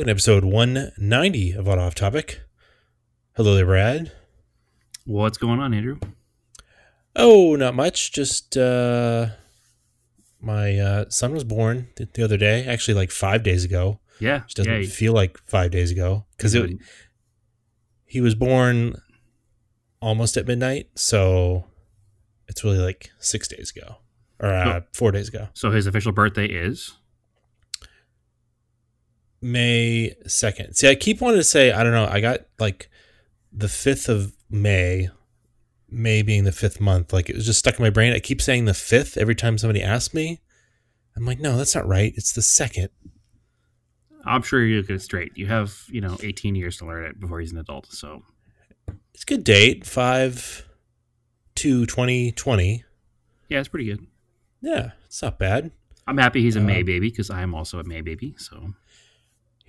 Welcome to episode 190 of Auto Off Topic. Hello there, Brad. What's going on, Andrew? Oh, not much. Just uh, my uh, son was born th- the other day, actually, like five days ago. Yeah, Which doesn't yeah, feel like five days ago because Good. he was born almost at midnight, so it's really like six days ago or uh, four days ago. So his official birthday is May 2nd. See, I keep wanting to say, I don't know, I got like the 5th of May, May being the fifth month. Like it was just stuck in my brain. I keep saying the 5th every time somebody asks me. I'm like, no, that's not right. It's the 2nd. I'm sure you'll get it straight. You have, you know, 18 years to learn it before he's an adult. So It's a good date. 5 to 2020. yeah, it's pretty good. Yeah, it's not bad. I'm happy he's a May Um, baby because I am also a May baby. So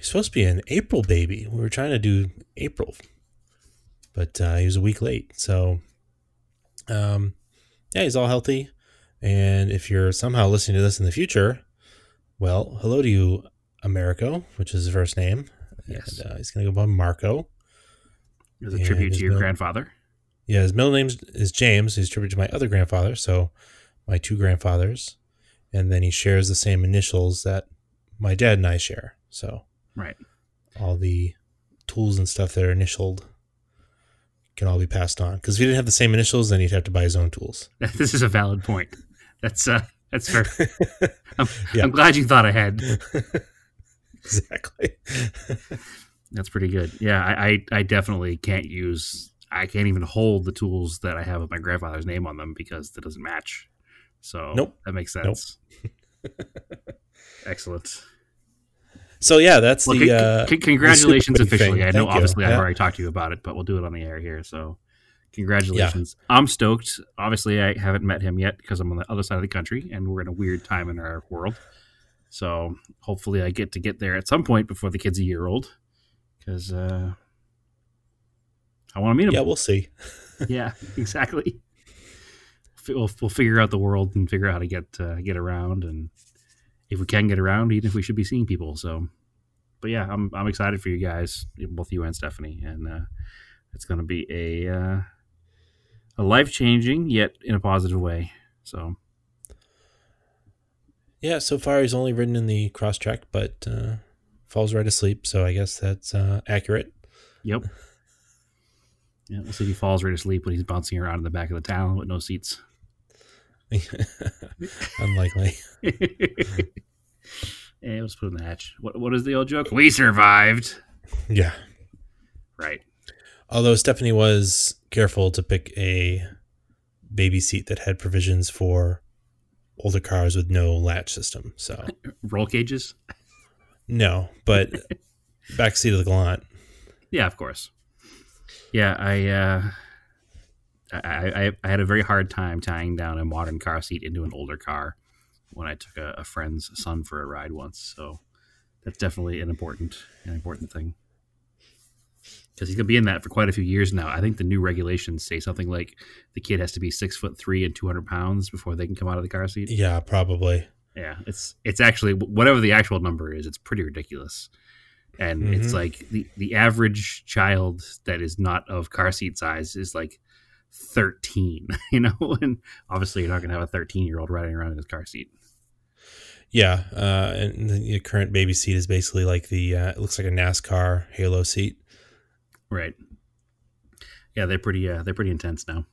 He's supposed to be an April baby. We were trying to do April, but uh, he was a week late. So, um, yeah, he's all healthy. And if you're somehow listening to this in the future, well, hello to you, Americo, which is his first name. Yes. And, uh, he's going to go by Marco. as a Yeah, tribute to your mil- grandfather. Yeah, his middle name is James. He's tribute to my other grandfather. So, my two grandfathers. And then he shares the same initials that my dad and I share. So, Right. all the tools and stuff that are initialed can all be passed on. Because if he didn't have the same initials, then he'd have to buy his own tools. This is a valid point. That's uh that's fair. I'm, Yeah. I'm glad you thought ahead. exactly. That's pretty good. Yeah, I, I I definitely can't use I can't even hold the tools that I have with my grandfather's name on them because that doesn't match. So Nope. that makes Nope. sense. Excellent. So yeah, that's Well, the. con- uh, con- congratulations the officially. thing. I know Thank obviously I've Yeah. already talked to you about it, but we'll do it on the air here. So congratulations. I'm stoked. Obviously I haven't met him yet because I'm on the other side of the country and we're in a weird time in our world. So hopefully I get to get there at some point before the kid's a year old because uh, I want to meet him. yeah, we'll see. yeah, exactly. We'll, we'll figure out the world and figure out how to get uh, get around, and if we can get around, even if we should be seeing people. So, but yeah, I'm I'm excited for you guys, both you and Stephanie, and uh, it's going to be a uh, a life changing yet in a positive way. So, Yeah, so far he's only ridden in the Crosstrek, but uh, falls right asleep. So I guess that's uh, accurate. yep. Yeah, we'll see if he falls right asleep when he's bouncing around in the back of the town with no seats. Unlikely. and let's put in the hatch. What what is the old joke? We survived. Yeah. Right. Although Stephanie was careful to pick a baby seat that had provisions for older cars with no latch system. So Roll cages. no, but back seat of the Galant. Yeah, of course. Yeah, I, uh, I, I, I had a very hard time tying down a modern car seat into an older car when I took a, a friend's son for a ride once. So that's definitely an important, an important thing. Because he's gonna be in that for quite a few years now. I think the new regulations say something like the kid has to be six foot three and two hundred pounds before they can come out of the car seat. Yeah, probably. Yeah, it's it's actually whatever the actual number is, it's pretty ridiculous. And it's Mhm. like the the average child that is not of car seat size is like 13, you know, and obviously you're not going to have a 13 year old riding around in his car seat. Yeah, uh, and the, current baby seat is basically like the. Uh, it looks like a NASCAR Halo seat. Right. Yeah, they're pretty uh, they're pretty intense now.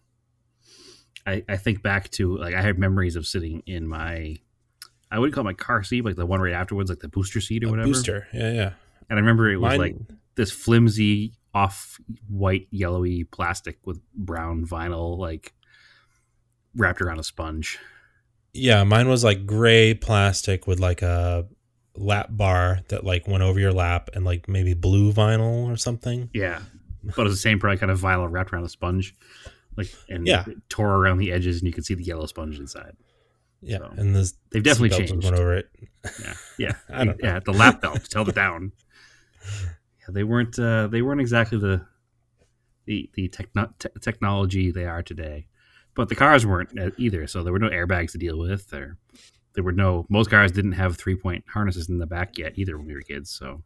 I I think back to like I have memories of sitting in my I wouldn't call my car seat, like the one right afterwards, like the booster seat or A whatever. booster. Yeah, yeah. And I remember it was Mine- like this flimsy off white yellowy plastic with brown vinyl like wrapped around a sponge Yeah, mine was like gray plastic with like a lap bar that like went over your lap and like maybe blue vinyl or something. yeah but it was the same probably kind of vinyl wrapped around a sponge like and Yeah. it tore around the edges and you could see the yellow sponge inside Yeah, So, and the they've definitely changed went over it. yeah yeah I don't know. yeah the lap belt held it down they weren't uh, they weren't exactly the the the techno- te- technology they are today but the cars weren't uh, either so there were no airbags to deal with there there were no most cars didn't have three point harnesses in the back yet either when we were kids so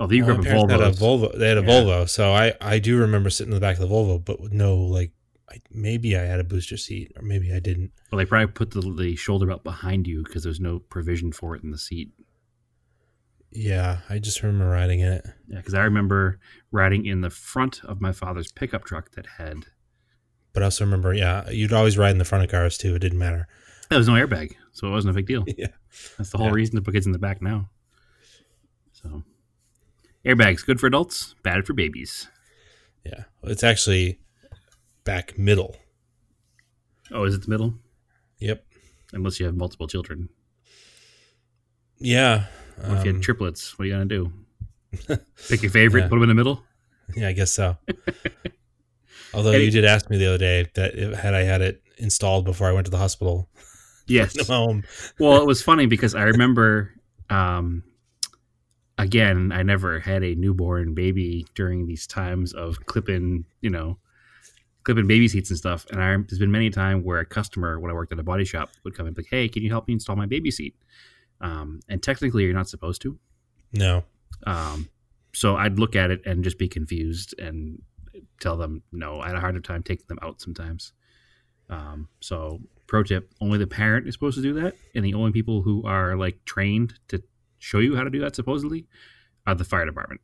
Oh, you grew up in parents had a Volvo. Volvo. They had a Yeah. Volvo, so I I do remember sitting in the back of the Volvo, but with no like. I, maybe I had a booster seat, or maybe I didn't. Well, they probably put the, the shoulder belt behind you because there's no provision for it in the seat. Yeah, I just remember riding in it. Yeah, because I remember riding in the front of my father's pickup truck that had But I also remember, yeah, you'd always ride in the front of cars too. It didn't matter. there was no airbag, so it wasn't a big deal. Yeah. That's the whole Yeah. reason to put kids in the back now. So, airbags good for adults, bad for babies. Yeah, it's actually back middle. Oh, is it the middle? Yep. Unless you have multiple children. Yeah. What if you um, had triplets? What are you gonna do? Pick your favorite, Yeah. put them in the middle. yeah, I guess so. Although you did ask me the other day that if, had I had it installed before I went to the hospital, Yes. no home. well, it was funny because I remember, um, again, I never had a newborn baby during these times of clipping, you know, clipping baby seats and stuff. And I, there's been many a time where a customer, when I worked at a body shop, would come and be like, "Hey, can you help me install my baby seat?" Um, and technically, you're not supposed to. No. Um, so I'd look at it and just be confused and tell them no. I had a harder time taking them out sometimes. Um, so pro tip: only the parent is supposed to do that, and the only people who are like trained to show you how to do that supposedly are the fire department.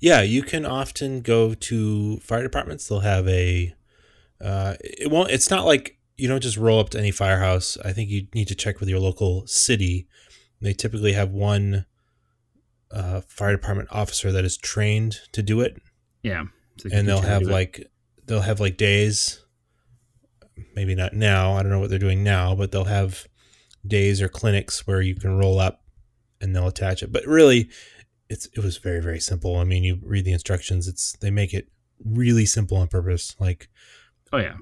Yeah, you can often go to fire departments. They'll have a. Uh, it won't. It's not like you don't just roll up to any firehouse. I think you need to check with your local city. They typically have one uh, fire department officer that is trained to do it, Yeah, So and they'll teach you how to have do it. like they'll have like days. Maybe not now. I don't know what they're doing now, but they'll have days or clinics where you can roll up and they'll attach it. But really, it's it was very very simple. I mean, you read the instructions. It's they make it really simple on purpose. Like oh yeah,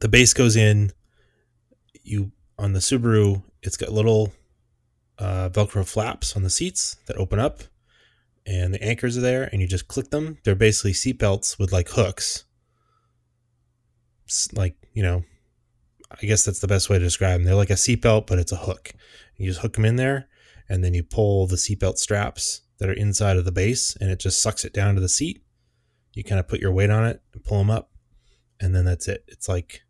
the base goes in. You on the Subaru, it's got little uh, Velcro flaps on the seats that open up, and the anchors are there, and you just click them. They're basically seat belts with like hooks. S- Like you know, I guess that's the best way to describe them. They're like a seatbelt, but it's a hook. You just hook them in there, and then you pull the seatbelt straps that are inside of the base, and it just sucks it down to the seat. You kind of put your weight on it and pull them up, and then that's it. It's like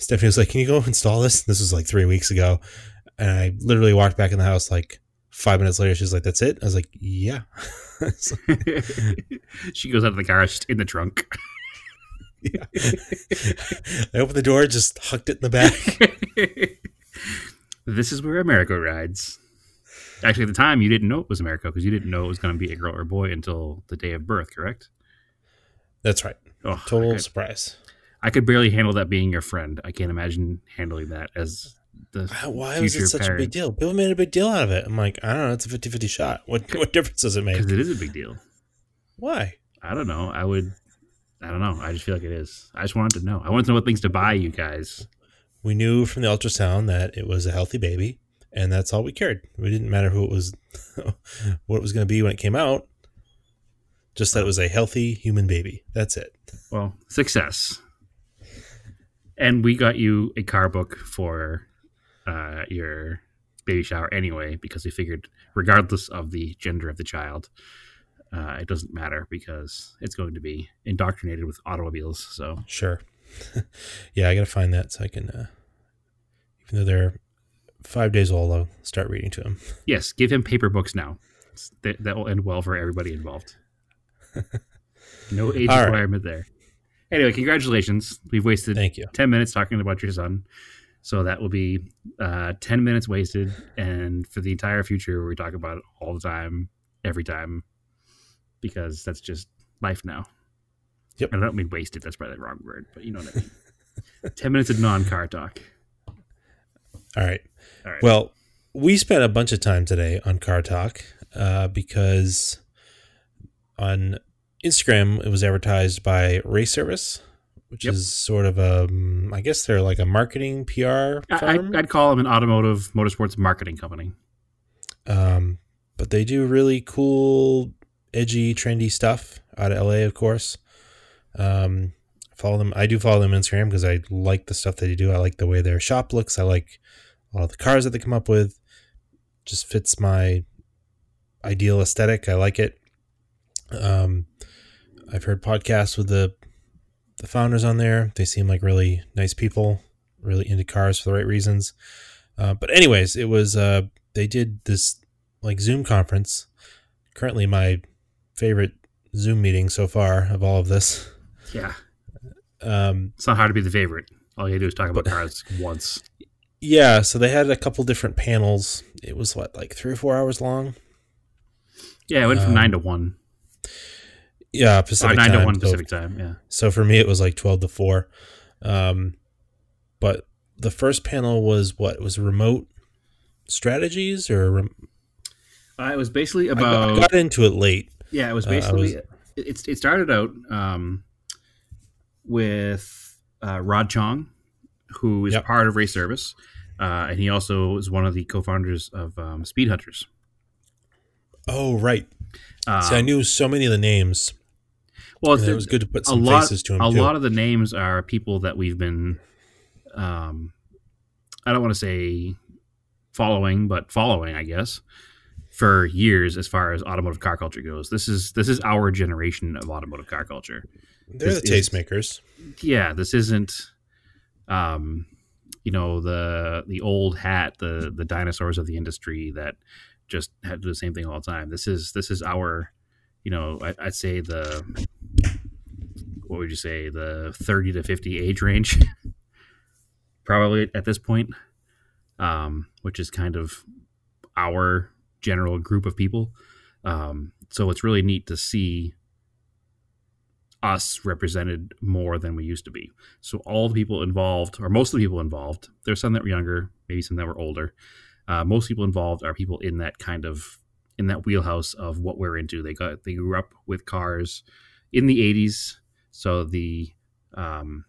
Stephanie was like, "Can you go install this?" This was like three weeks ago, and I literally walked back in the house like five minutes later. She's like, "That's it." I was like, "Yeah." She goes out of the just in the trunk. yeah. I opened the door, just hucked it in the back. this is where Americo rides. Actually, at the time, you didn't know it was Americo because you didn't know it was going to be a girl or a boy until the day of birth, correct? That's right. Oh, Total could, surprise. I could barely handle that being your friend. I can't imagine handling that as the Why was it such a big deal? People made a big deal out of it. I'm like, I don't know. It's a 50 50 shot. What, what difference does it make? because it is a big deal. Why? I don't know. I would. I don't know. I just feel like it is. I just wanted to know. I wanted to know what things to buy you guys. We knew from the ultrasound that it was a healthy baby, and that's all we cared. We didn't matter who it was, what it was going to be when it came out. Just that it was a healthy human baby. That's it. Well, success. And we got you a car book for uh, your baby shower anyway, because we figured, regardless of the gender of the child, uh, it doesn't matter because it's going to be indoctrinated with automobiles. So Sure. yeah, I got to find that so I can, uh, even though they're five days old, I'll start reading to him yes, give him paper books now. That, that will end well for everybody involved. No age All right. requirement there. Anyway, congratulations. We've wasted Thank you. 10 minutes talking about your son. So that will be uh, 10 minutes wasted. And for the entire future, we talk about it all the time, every time, because that's just life now. Yep. I don't mean wasted. That's probably the wrong word, but you know what I mean. 10 minutes of non car talk. All right. All right. Well, we spent a bunch of time today on Car Talk uh, because on Instagram it was advertised by Race Service, which Yep. is sort of a, um, guess they're like a marketing PR I, firm. I'd, I'd call them an automotive motorsports marketing company. um, but they do really cool, edgy, trendy stuff out of LA, of course. Um, follow them. I do follow them on Instagram because I like the stuff that they do. I like the way their shop looks. I like all the cars that they come up with. Just fits my ideal aesthetic. I like it. Um, I've heard podcasts with the the founders on there. They seem like really nice people, really into cars for the right reasons. Uh, but anyways, it was uh, they did this like Zoom conference. Currently, my favorite Zoom meeting so far of all of this. Yeah, Um, it's not hard to be the favorite. All you do is talk about cars once. yeah, so they had a couple different panels. It was what like three or four hours long. Yeah, it went from Um, nine to one. Yeah, Pacific nine time. to one so- Pacific time. Yeah. So for me, it was like 12 to 4. Um, but the first panel was what? It was remote strategies or rem- Uh, it was basically about I got into it late. Yeah, it was Uh, basically was- it, it. It started out um, with uh, Rod Chong, who is Yep. part of Race Service, uh, and he also is one of the co-founders of um, Speedhunters. Oh, right. Um, See, I knew so many of the names. Well, it was good to put some lot. faces to them a too. lot of the names are people that we've been. Um, I don't want to say following, but following, I guess, for years as far as automotive car culture goes. This is this is our generation of automotive car culture. They're the this is- tastemakers. yeah, this isn't um you know the the old hat, the the dinosaurs of the industry that just had to do the same thing all the time. This is this is our you know, I, I'd say the what would you say, the thirty to fifty age range, probably at this point, um, which is kind of our general group of people. Um, so it's really neat to see us represented more than we used to be. So all the people involved, or most of the people involved, there's some that were younger, maybe some that were older. Uh, most people involved are people in that kind of in that wheelhouse of what we're into. They got they grew up with cars in the '80s, so the um,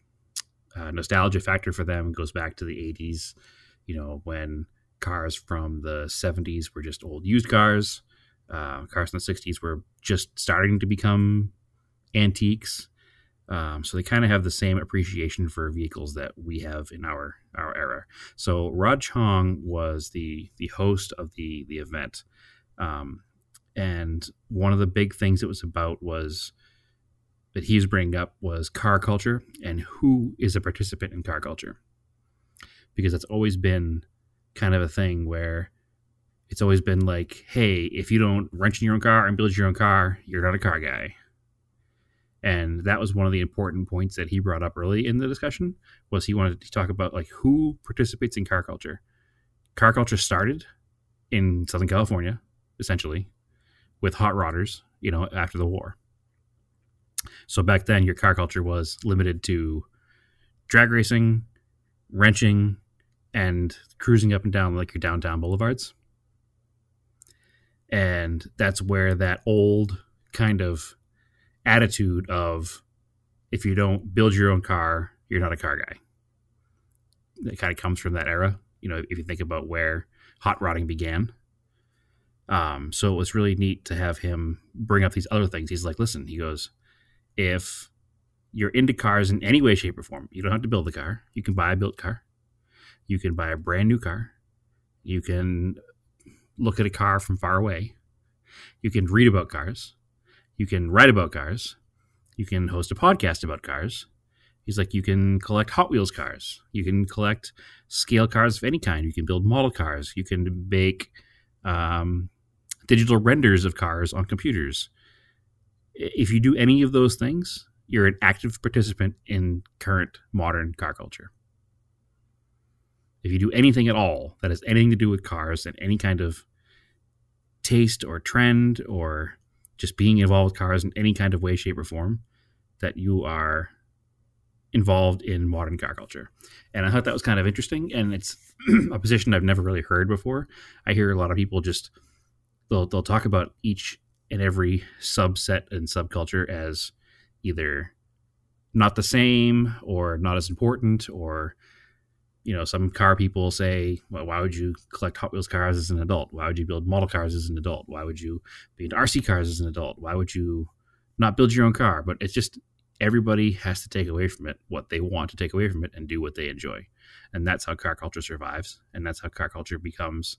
uh, nostalgia factor for them goes back to the '80s. You know when cars from the '70s were just old used cars. Uh, cars in the '60s were just starting to become antiques. Um, so they kind of have the same appreciation for vehicles that we have in our our era. So Rod Chong was the the host of the the event, um, and one of the big things it was about was that he was bringing up was car culture and who is a participant in car culture, because that's always been kind of a thing where it's always been like, hey, if you don't wrench in your own car and build your own car, you're not a car guy. And that was one of the important points that he brought up early in the discussion was he wanted to talk about like who participates in car culture. Car culture started in southern california essentially with hot rodders you know after the war so back then your car culture was limited to drag racing wrenching and cruising up and down like your downtown boulevards and that's where that old kind of attitude of if you don't build your own car, you're not a car guy. It kind of comes from that era. You know, if you think about where hot rodding began. Um, so it was really neat to have him bring up these other things. He's like, listen, he goes, if you're into cars in any way, shape, or form, you don't have to build the car. You can buy a built car. You can buy a brand new car. You can look at a car from far away. You can read about cars you can write about cars you can host a podcast about cars he's like you can collect hot wheels cars you can collect scale cars of any kind you can build model cars you can make um, digital renders of cars on computers if you do any of those things you're an active participant in current modern car culture if you do anything at all that has anything to do with cars and any kind of taste or trend or just being involved with cars in any kind of way, shape, or form, that you are involved in modern car culture. And I thought that was kind of interesting. And it's a position I've never really heard before. I hear a lot of people just they'll they'll talk about each and every subset and subculture as either not the same or not as important or you know, some car people say, well, why would you collect Hot Wheels cars as an adult? Why would you build model cars as an adult? Why would you be into RC cars as an adult? Why would you not build your own car? But it's just everybody has to take away from it what they want to take away from it and do what they enjoy. And that's how car culture survives. And that's how car culture becomes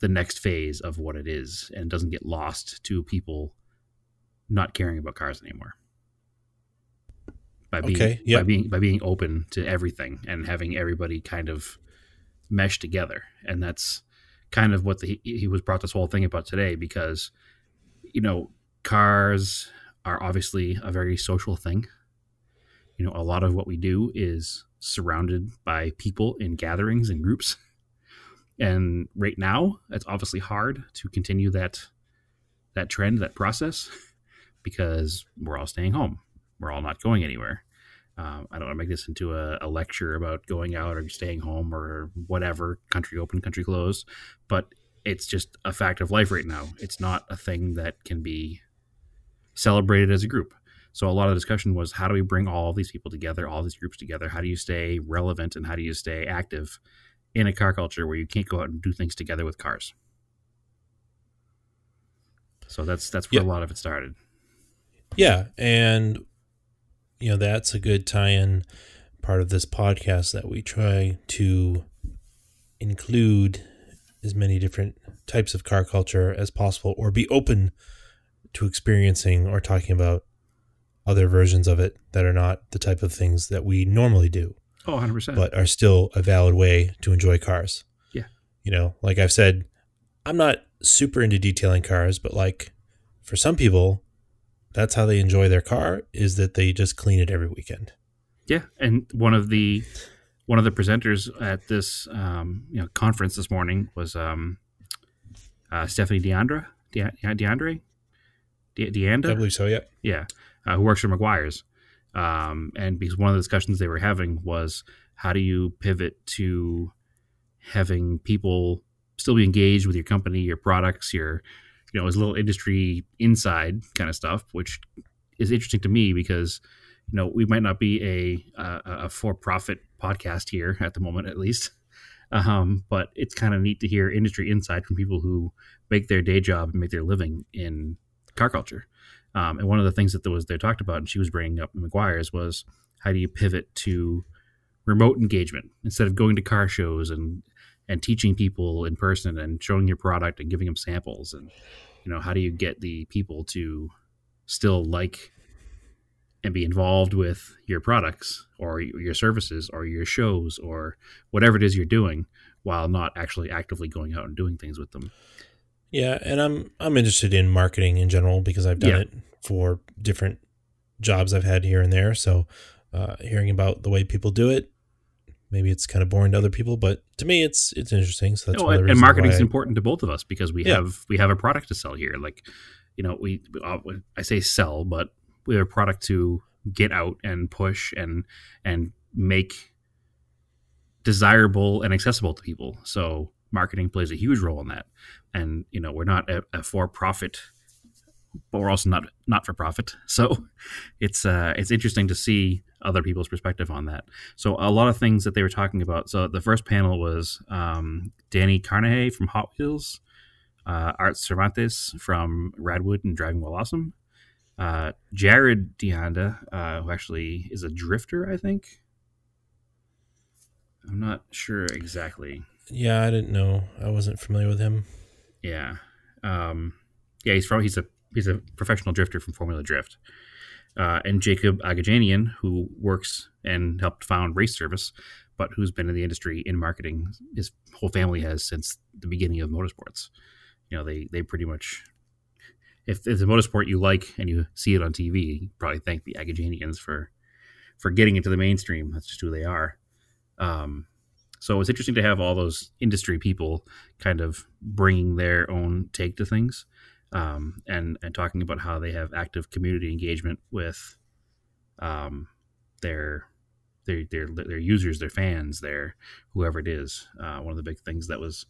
the next phase of what it is and doesn't get lost to people not caring about cars anymore. By being Okay, yep. by being by being open to everything and having everybody kind of mesh together. And that's kind of what the, he was brought this whole thing about today because you know cars are obviously a very social thing. You know a lot of what we do is surrounded by people in gatherings and groups and right now it's obviously hard to continue that that trend that process because we're all staying home. We're all not going anywhere. Um, i don't want to make this into a, a lecture about going out or staying home or whatever country open country closed but it's just a fact of life right now. It's not a thing that can be celebrated as a group. So a lot of the discussion was how do we bring all these people together, all these groups together? How do you stay relevant and how do you stay active in a car culture where you can't go out and do things together with cars? So that's that's where Yeah. a lot of it started. Yeah, and you know that's a good tie-in part of this podcast that we try to include as many different types of car culture as possible, or be open to experiencing or talking about other versions of it that are not the type of things that we normally do, Oh, 100%. but are still a valid way to enjoy cars. Yeah. You know, like I've said, I'm not super into detailing cars, but like for some people, that's how they enjoy their car is that they just clean it every weekend. Yeah, and one of the one of the presenters at this um, you know conference this morning was um, uh, Stephanie Deandra, De- Deandre, De- Deanda. I believe so. Yeah. yeah, uh, who works for Meguiar's. Um, and because one of the discussions they were having was how do you pivot to having people still be engaged with your company, your products, your, you know, as little industry inside kind of stuff, which is interesting to me because, you know, we might not be a, a, a for-profit podcast here at the moment, at least. Um, but it's kind of neat to hear industry insight from people who make their day job and make their living in car culture. Um, and one of the things that was they talked about, and she was bringing up Meguiar's, was how do you pivot to remote engagement instead of going to car shows and and teaching people in person and showing your product and giving them samples and you know how do you get the people to still like and be involved with your products or your services or your shows or whatever it is you're doing while not actually actively going out and doing things with them. Yeah, and I'm I'm interested in marketing in general because I've done Yeah. it for different jobs I've had here and there. So, uh, hearing about the way people do it, maybe it's kind of boring to other people, but to me, it's it's interesting. So that's No, one of the and, and marketing is important to both of us because we Yeah. have we have a product to sell here. Like, you know, we uh, I say sell, but we have a product to get out and push and and make desirable and accessible to people. So marketing plays a huge role in that. And you know, we're not a, a for profit, but we're also not not for profit. So it's uh, it's interesting to see other people's perspective on that. So a lot of things that they were talking about. So the first panel was um, Danny Carnegie from Hot Wheels, uh, Art Cervantes from Radwood and Driving While Awesome, uh, Jared Deanda, uh, who actually is a drifter, I think. I'm not sure exactly. Yeah, I didn't know. I wasn't familiar with him. Yeah, um, yeah, he's from he's a he's a professional drifter from Formula Drift, uh, and Jacob Agajanian, who works and helped found Race Service, but who's been in the industry in marketing. His whole family has since the beginning of motorsports. You know, they they pretty much. If it's a motorsport you like and you see it on TV, you probably thank the Agajanians for for getting into the mainstream. That's just who they are. Um, so it's interesting to have all those industry people kind of bringing their own take to things um, and and talking about how they have active community engagement with um, their their their their users, their fans, their whoever it is. Uh, one of the big things that was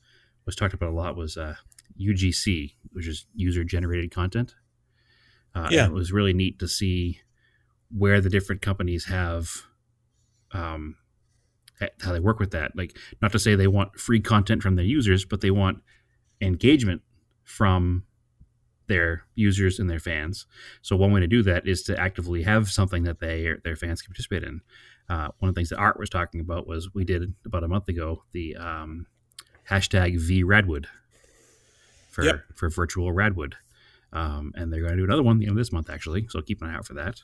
was talked about a lot was uh, UGC, which is user generated content. Uh, Yeah. it was really neat to see where the different companies have um, how they work with that. Like, not to say they want free content from their users, but they want engagement from their users and their fans. So one way to do that is to actively have something that they their fans can participate in. Uh, one of the things that Art was talking about was we did about a month ago the um, hashtag V Radwood, for Yep. for virtual Radwood, um, and they're going to do another one at the end of this month actually. So keep an eye out for that.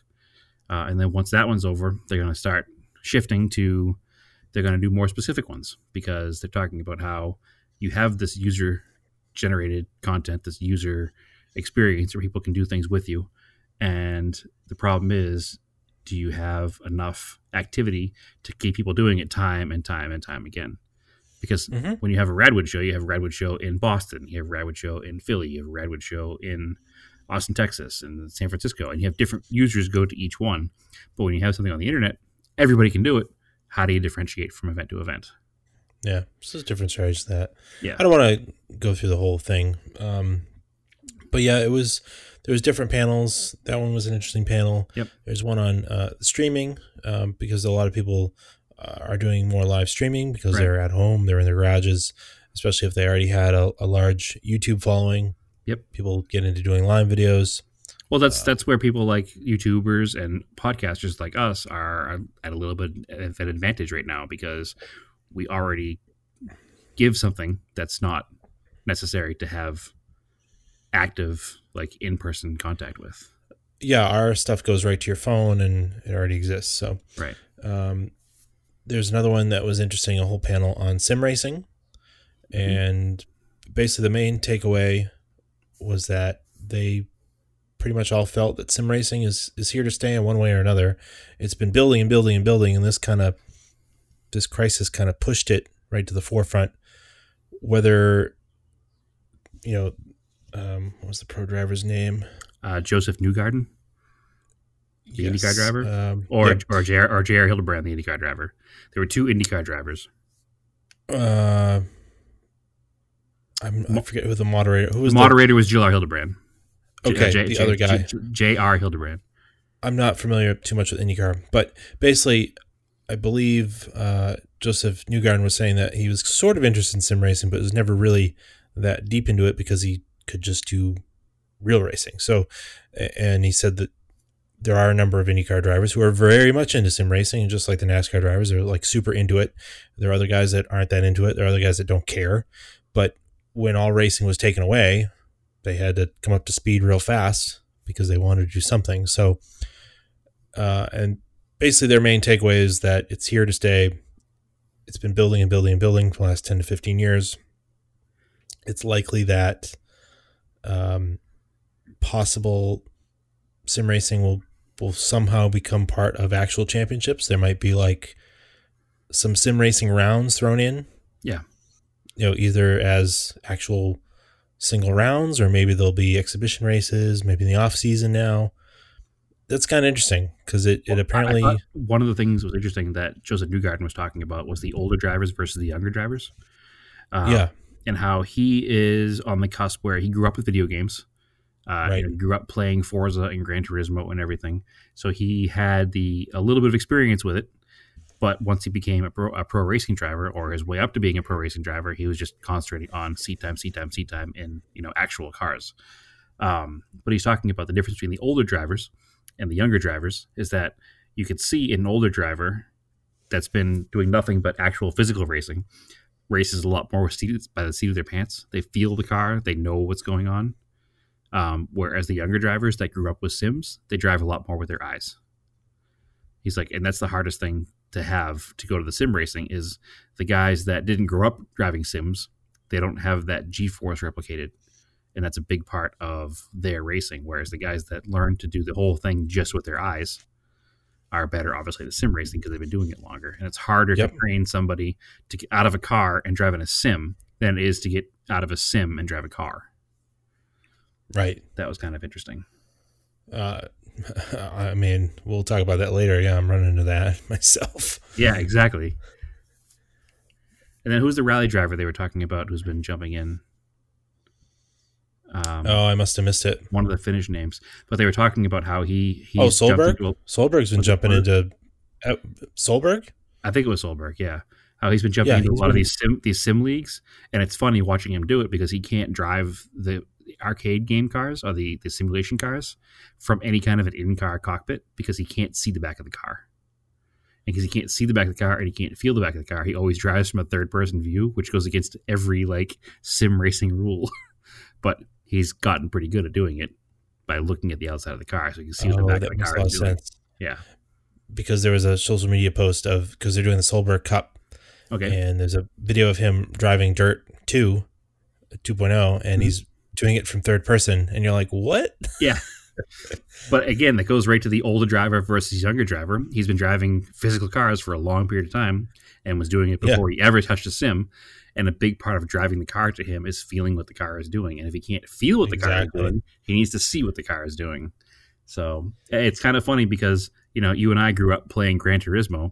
Uh, and then once that one's over, they're going to start shifting to they're going to do more specific ones because they're talking about how you have this user generated content, this user experience where people can do things with you. And the problem is, do you have enough activity to keep people doing it time and time and time again? Because Mhm. when you have a Radwood show, you have a Radwood show in Boston, you have a Radwood show in Philly, you have a Radwood show in Austin, Texas, and San Francisco, and you have different users go to each one. But when you have something on the internet, everybody can do it. How do you differentiate from event to event? Yeah, so there's different strategies to that. Yeah. I don't want to go through the whole thing, um, but yeah, it was there was different panels. That one was an interesting panel. Yep. There's one on uh, streaming um, because a lot of people uh, are doing more live streaming because Right. they're at home, they're in their garages, especially if they already had a, a large YouTube following. Yep. People get into doing live videos. Well, that's that's where people like YouTubers and podcasters like us are at a little bit of an advantage right now because we already give something that's not necessary to have active like in-person contact with. Yeah, our stuff goes right to your phone and it already exists. So Right. Um, there's another one that was interesting, a whole panel on sim racing. And basically, the main takeaway was that they pretty much all felt that sim racing is, is here to stay in one way or another. It's been building and building and building, and this kind of this crisis kind of pushed it right to the forefront. Whether you know, um, what was the pro driver's name? Uh, Josef Newgarden The IndyCar driver? um, or yep. or JR, or JR Hildebrand, the IndyCar driver. There were two IndyCar drivers. Uh, I'm, I forget who the moderator. Who was the moderator was J.R. Hildebrand. Okay, J- the J- other guy. J.R. Hildebrand. I'm not familiar too much with IndyCar, but basically, I believe uh, Josef Newgarden was saying that he was sort of interested in sim racing, but was never really that deep into it because he could just do real racing. So, and he said that there are a number of IndyCar drivers who are very much into sim racing, and just like the NASCAR drivers, they're like super into it. There are other guys that aren't that into it. There are other guys that don't care. But when all racing was taken away, they had to come up to speed real fast because they wanted to do something. So, uh, and basically, their main takeaway is that it's here to stay. It's been building and building and building for the last 10 to 15 years. It's likely that um, possible sim racing will, will somehow become part of actual championships. There might be like some sim racing rounds thrown in. Yeah. You know, either as actual single rounds or maybe there'll be exhibition races, maybe in the off season now. That's kind of interesting because it, it apparently. one of the things was interesting that Josef Newgarden was talking about was the older drivers versus the younger drivers. Uh, yeah. and how he is on the cusp where he grew up with video games. Uh, Right. you know, he grew up playing Forza and Gran Turismo and everything, so he had the a little bit of experience with it. But once he became a pro, a pro racing driver, or his way up to being a pro racing driver, he was just concentrating on seat time, seat time, seat time in you know actual cars. Um, but he's talking about the difference between the older drivers and the younger drivers is that you could see an older driver that's been doing nothing but actual physical racing races a lot more seated by the seat of their pants. They feel the car, they know what's going on. Um, whereas the younger drivers that grew up with Sims, they drive a lot more with their eyes. He's like, and that's the hardest thing to have to go to the sim racing is the guys that didn't grow up driving Sims, they don't have that G force replicated. And that's a big part of their racing. Whereas the guys that learn to do the whole thing just with their eyes are better, obviously, the sim racing because they've been doing it longer. And it's harder Yep. to train somebody to get out of a car and drive in a sim than it is to get out of a sim and drive a car. Right. That was kind of interesting. Uh, I mean, we'll talk about that later. Yeah, I'm running into that myself. Yeah, exactly. And then who's the rally driver they were talking about who's been jumping in? Um, Oh, I must have missed it. One of the Finnish names, but they were talking about how he he Oh, Solberg? into Solberg's been jumping into uh, Solberg. I think it was Solberg, yeah. How he's been jumping Yeah, into a lot of these sim these sim leagues, and it's funny watching him do it because he can't drive the arcade game cars or the the simulation cars from any kind of an in car cockpit because he can't see the back of the car. And because he can't see the back of the car and he can't feel the back of the car, he always drives from a third person view, which goes against every like sim racing rule. but he's gotten pretty good at doing it by looking at the outside of the car, so you can see what the Oh, back of the car lot is of doing. sense. Yeah. Because there was a social media post of because they're doing the Solberg Cup, Okay. and there's a video of him driving Dirt 2, 2.0, Mm-hmm. and he's doing it from third person, and you're like, what? Yeah. but again, that goes right to the older driver versus younger driver. He's been driving physical cars for a long period of time and was doing it Yeah. before he ever touched a sim. And a big part of driving the car to him is feeling what the car is doing. And if he can't feel what the car is doing, he needs to see what the car is doing. So it's kind of funny because, you know, you and I grew up playing Gran Turismo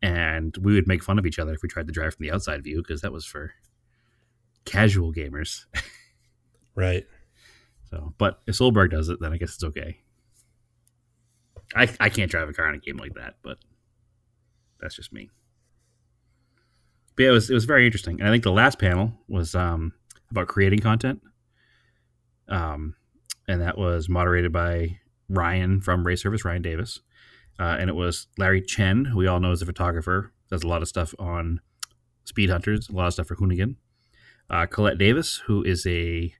and we would make fun of each other if we tried to drive from the outside view because that was for casual gamers. Right. So, but if Solberg does it, then I guess it's okay. I I can't drive a car in a game like that, but that's just me. But yeah, it was it was very interesting, and I think the last panel was um, about creating content, um, and that was moderated by Ryan from Race Service, Ryan Davis, uh, and it was Larry Chen, who we all know is a photographer, does a lot of stuff on Speedhunters, a lot of stuff for Hoonigan. Uh, Collete Davis, who is a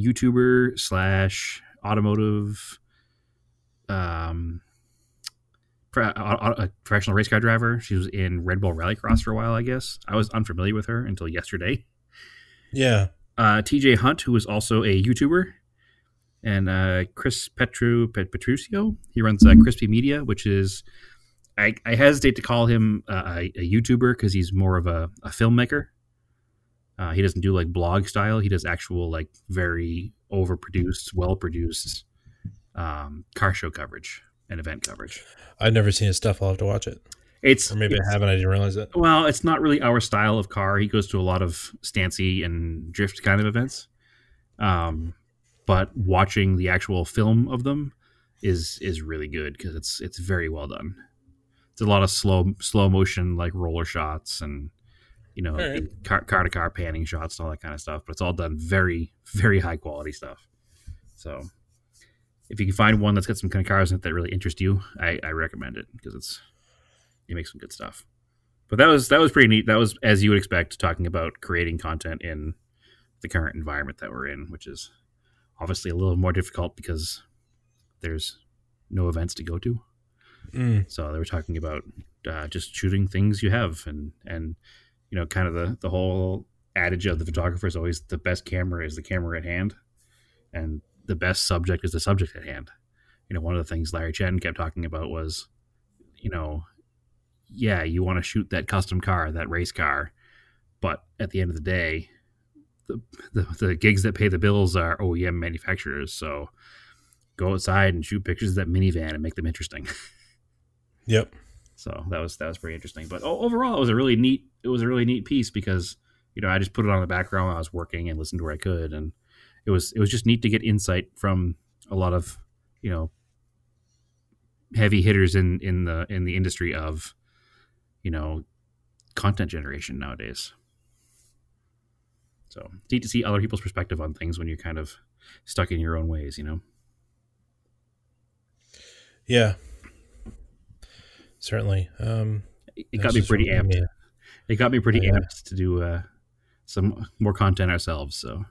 YouTuber slash automotive um pro- a, professional race car driver. She was in Red Bull Rallycross for a while, I guess. I was unfamiliar with her until yesterday. Yeah. Uh, TJ Hunt, who is also a YouTuber, and uh, Chris Petru Pet- Petruccio. He runs uh, Crispy Media, which is I, I hesitate to call him uh, a, a YouTuber because he's more of a, a filmmaker. Uh, he doesn't do like blog style. He does actual like very overproduced, well produced um, car show coverage and event coverage. I've never seen his stuff. I'll have to watch it. It's Or maybe it's- I haven't. I didn't realize it. well, it's not really our style of car. He goes to a lot of stancy and drift kind of events. Um, but watching the actual film of them is is really good because it's it's very well done. It's a lot of slow slow motion like roller shots and you know Alright. car car to car panning shots and all that kind of stuff. But it's all done very very high quality stuff. So if you can find one that's got some kind of cars in it that really interest you, I, I recommend it because it's it makes some good stuff. But that was that was pretty neat. That was as you would expect, talking about creating content in the current environment that we're in, which is obviously a little more difficult because there's no events to go to. Mm. So they were talking about uh, just shooting things you have, and and you know, kind of the the whole adage of the photographer is always the best camera is the camera at hand, and the best subject is the subject at hand. You know, one of the things Larry Chen kept talking about was, you know, yeah, you want to shoot that custom car, that race car, but at the end of the day, the, the the gigs that pay the bills are OEM manufacturers. So go outside and shoot pictures of that minivan and make them interesting. Yep. So that was that was pretty interesting. But overall, it was a really neat it was a really neat piece because you know I just put it on the background while I was working and listened to where I could, and it was it was just neat to get insight from a lot of you know heavy hitters in in the in the industry of you know content generation nowadays. So it's neat to see other people's perspective on things when you're kind of stuck in your own ways, you know. Yeah. Certainly. Um, It, got me pretty amped. me- It got me pretty Yeah. amped to do uh, some more content ourselves. So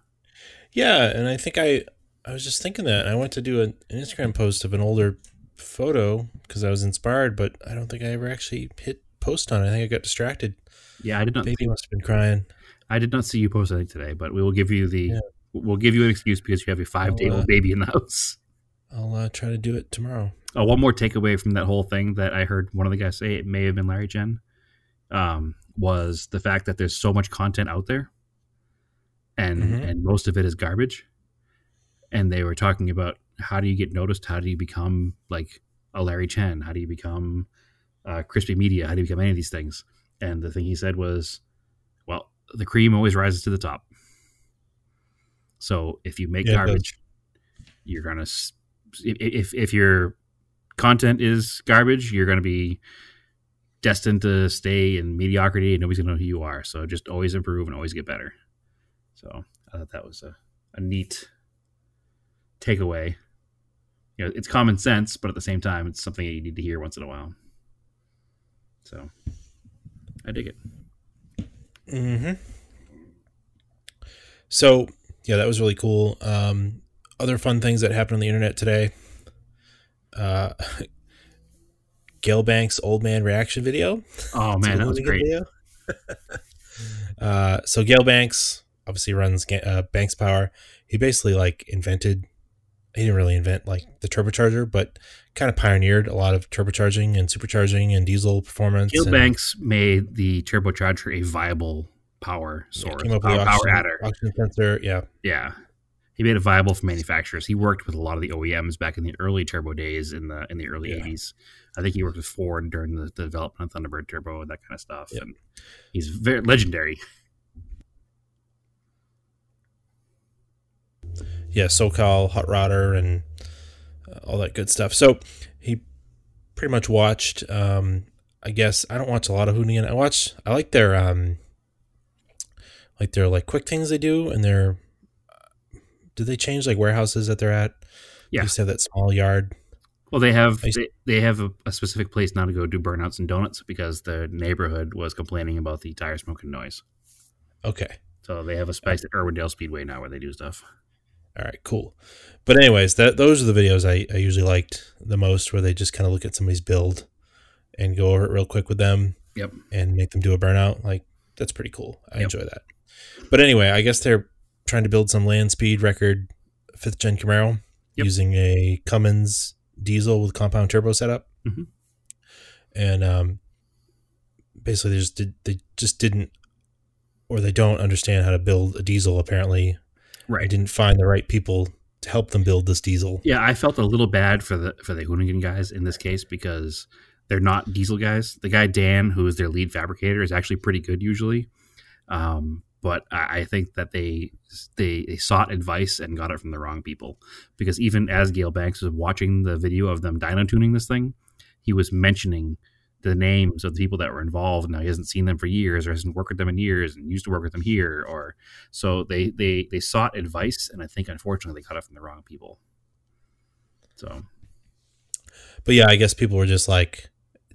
Yeah, and I think I I was just thinking that I went to do an Instagram post of an older photo because I was inspired, but I don't think I ever actually hit post on it. I think I got distracted. yeah, I did not. Baby must have been crying. I did not see you post anything today, but we will give you the. Yeah. We'll give you an excuse because you have a five day old uh, baby in the house. I'll uh, try to do it tomorrow. Oh, one more takeaway from that whole thing that I heard one of the guys say, it may have been Larry Chen, um, was the fact that there's so much content out there, and Mhm. and most of it is garbage. And they were talking about how do you get noticed? How do you become like a Larry Chen? How do you become uh, Crispy Media? How do you become any of these things? And the thing he said was, well, the cream always rises to the top. So if you make Yeah, garbage, you're gonna if if your content is garbage, you're gonna be destined to stay in mediocrity and nobody's gonna know who you are. So just always improve and always get better. So I thought that was a, a neat takeaway. You know, it's common sense, but at the same time, it's something you need to hear once in a while. So I dig it. Mm-hmm. So yeah, that was really cool. Um, other fun things that happened on the internet today. Uh, Gale Banks' old man reaction video. Oh man, that was great. uh, so Gale Banks obviously runs uh, Banks Power. He basically like invented. He didn't really invent like the turbocharger, but kind of pioneered a lot of turbocharging and supercharging and diesel performance. Gale and, Banks made the turbocharger a viable power source, yeah, came up with power, the power adder. oxygen sensor. Yeah, Yeah, he made it viable for manufacturers. He worked with a lot of the OEMs back in the early turbo days in the in the early Yeah. '80s. I think he worked with Ford during the, the development of Thunderbird Turbo and that kind of stuff. Yep. And he's very legendary. yeah, SoCal Hot Rodder and uh, all that good stuff. So he pretty much watched. Um, I guess I don't watch a lot of Hoonigan. I watch. I like their um, like their like quick things they do, and their. Do they change like warehouses that they're at? Yeah. They used to have that small yard. Well, they have they, they have a, a specific place now to go do burnouts and donuts because the neighborhood was complaining about the tire smoke and noise. Okay. So they have a space at Irwindale Speedway now where they do stuff. All right, cool. But anyways, that those are the videos I, I usually liked the most, where they just kind of look at somebody's build and go over it real quick with them. Yep. And make them do a burnout. Like that's pretty cool. I Yep. enjoy that. But anyway, I guess they're trying to build some land speed record fifth gen Camaro Yep. using a Cummins diesel with compound turbo setup. Mhm. And um, basically, they just did they just didn't or they don't understand how to build a diesel apparently Right. I Right. didn't find the right people to help them build this diesel. Yeah, I felt a little bad for the for the Hoonigan guys in this case because they're not diesel guys. The guy Dan, who is their lead fabricator, is actually pretty good usually. Um, but I, think that they, they they sought advice and got it from the wrong people because even as Gale Banks was watching the video of them dyno tuning this thing, he was mentioning the names of the people that were involved. Now he hasn't seen them for years or hasn't worked with them in years and used to work with them here or so they they they sought advice and I think unfortunately they got it from the wrong people. So But yeah, I guess people were just like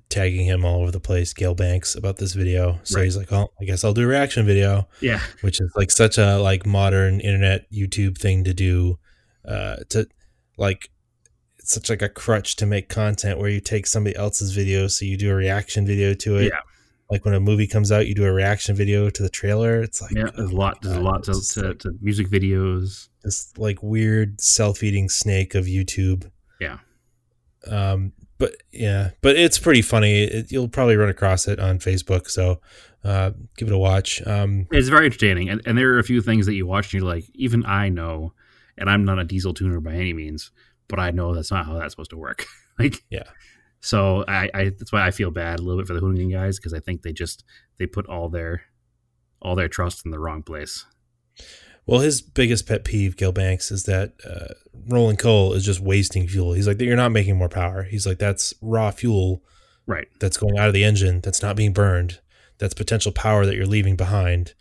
tagging him all over the place, Gale Banks, about this video. So Right. he's like, "Oh, I guess I'll do a reaction video," yeah, which is like such a like modern internet YouTube thing to do. Uh, to like, it's such like a crutch to make content where you take somebody else's video, so you do a reaction video to it. yeah, Like when a movie comes out, you do a reaction video to the trailer. It's like yeah. There's a lot. There's a lot to, to, like to music videos. this like weird self-eating snake of YouTube. Yeah. Um, but yeah, but it's pretty funny. It, you'll probably run across it on Facebook, so uh, give it a watch. Um, It's very entertaining, and, and there are a few things that you watch and you're like, even I know, and I'm not a diesel tuner by any means, but I know that's not how that's supposed to work. like, Yeah. So I, I that's why I feel bad a little bit for the Hoonigan guys because I think they just they put all their all their trust in the wrong place. Well, his biggest pet peeve, Gale Banks, is that uh, rolling coal is just wasting fuel. He's like, you're not making more power. He's like, that's raw fuel Right. that's going out of the engine that's not being burned. That's potential power that you're leaving behind,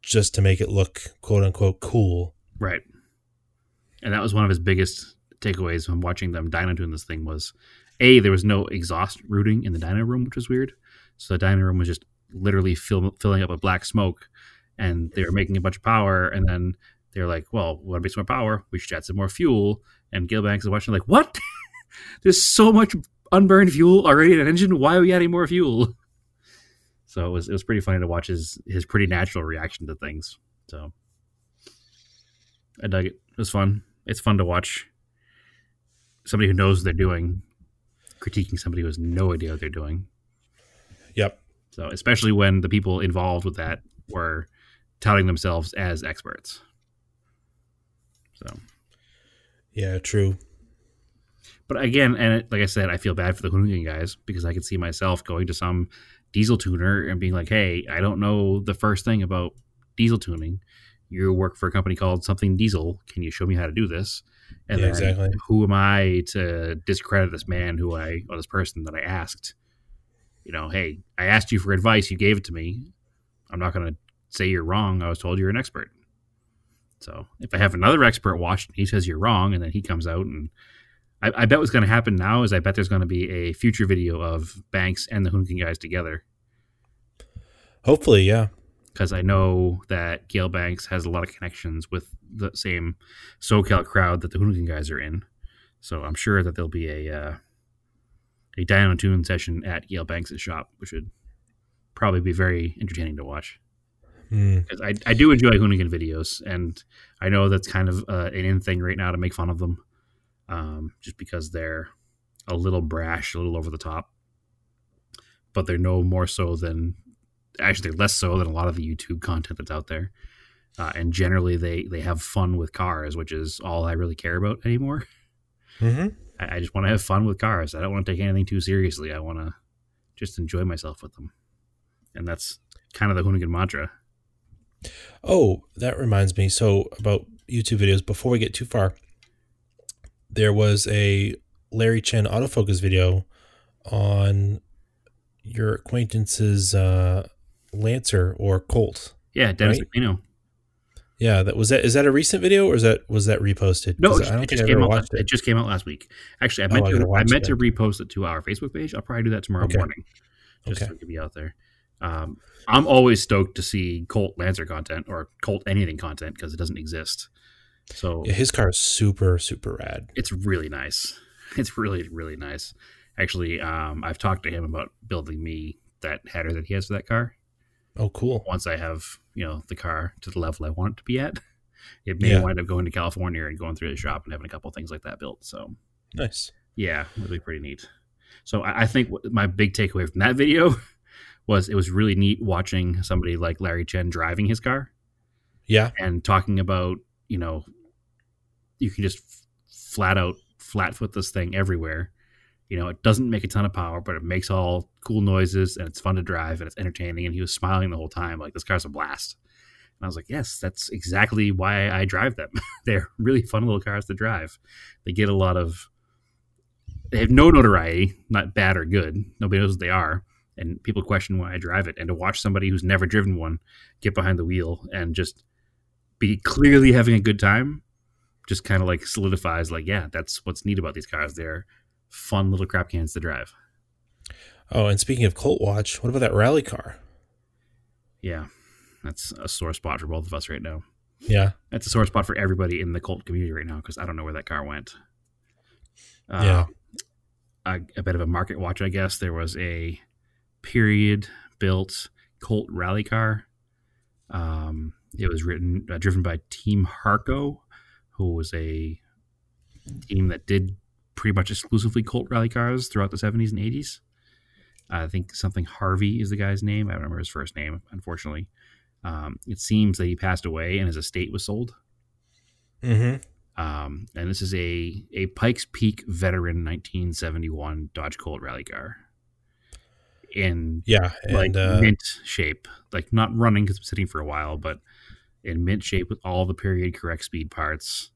just to make it look quote unquote cool. Right. And that was one of his biggest takeaways from watching them dyno doing this thing was A, there was no exhaust routing in the dyno room, which was weird. So the dyno room was just literally fill, filling up with black smoke and they were making a bunch of power and then they were like, Well, want what makes more power? We should add some more fuel. And Gale Banks is watching like, What? There's so much unburned fuel already in an engine. Why are we adding more fuel? So it was it was pretty funny to watch his his pretty natural reaction to things. So I dug it. It was fun. It's fun to watch somebody who knows what they're doing critiquing somebody who has no idea what they're doing. Yep. So especially when the people involved with that were touting themselves as experts. So, Yeah, true. but again, and it, like I said, I feel bad for the Hoonigan guys because I could see myself going to some diesel tuner and being like, "Hey, I don't know the first thing about diesel tuning. You work for a company called something Diesel. Can you show me how to do this?" And Yeah, then exactly. who am I to discredit this man who I or this person that I asked? You know, hey, I asked you for advice. You gave it to me. I'm not going to say you're wrong. I was told you're an expert. So if I have another expert watch and he says you're wrong, and then he comes out and I, I bet what's going to happen now is I bet there's going to be a future video of Banks and the Hoonigan guys together. Hopefully, yeah. because I know that Gale Banks has a lot of connections with the same SoCal crowd that the Hoonigan guys are in. So I'm sure that there'll be a uh, a dyno tune session at Gale Banks' shop, which would probably be very entertaining to watch. Mm. I, I do enjoy Hoonigan videos, and I know that's kind of uh, an in thing right now to make fun of them, um, just because they're a little brash, a little over the top. But they're no more so than actually they're less so than a lot of the YouTube content that's out there. Uh, and generally, they they have fun with cars, which is all I really care about anymore. hmm I, I just want to have fun with cars. I don't want to take anything too seriously. I want to just enjoy myself with them, and that's kind of the Hoonigan mantra. Oh, that reminds me. So about YouTube videos, before we get too far, there was a Larry Chen autofocus video on your acquaintance's uh, Lancer or Colt. Yeah, Dennis Right? Aquino. Yeah, that was that. Is that a recent video or is that was that reposted? No, it, I don't it just came out. watched It. it. just came out last week. Actually, I Oh, meant I to. gotta I meant it to repost it to our Facebook page. I'll probably do that tomorrow Okay. morning, just Okay. so it can be out there. Um, I'm always stoked to see Colt Lancer content or Colt anything content because it doesn't exist. So Yeah, his car is super super rad. it's really nice. It's really really nice. Actually, um, I've talked to him about building me that header that he has for that car. Oh, cool. Once I have you know the car to the level I want it to be at, it may Yeah. wind up going to California and going through the shop and having a couple things like that built. So Nice. yeah, it'll be pretty neat. So I, I think my big takeaway from that video was it was really neat watching somebody like Larry Chen driving his car. Yeah. and talking about you know you can just f- flat out flat foot this thing everywhere. You know it doesn't make a ton of power but it makes all cool noises and it's fun to drive and it's entertaining. And he was smiling the whole time like this car's a blast. And i was like yes that's exactly why i drive them. They're really fun little cars to drive. They get a lot of they have no notoriety not bad or good. Nobody knows what they are and people question why i drive it and to watch somebody who's never driven one get behind the wheel and just be clearly having a good time just kind of like solidifies like yeah that's what's neat about these cars they're fun little crap cans to drive Oh, and speaking of Colt Watch, what about that rally car? yeah that's a sore spot for both of us right now Yeah. that's a sore spot for everybody in the cult community right now because i don't know where that car went uh, Yeah. a, a bit of a market watch i guess there was a period built colt rally car um, it was written uh, driven by team harco who was a team that did pretty much exclusively Colt rally cars throughout the 70s and 80s. I think something Harvey is the guy's name. I don't remember his first name, unfortunately. Um, it seems that he passed away and his estate was sold. Mm-hmm. Um, and this is a, a Pikes Peak veteran 1971 Dodge Colt rally car in Yeah. And like uh, mint shape, like not running because I'm sitting for a while, but in mint shape with all the period correct speed parts.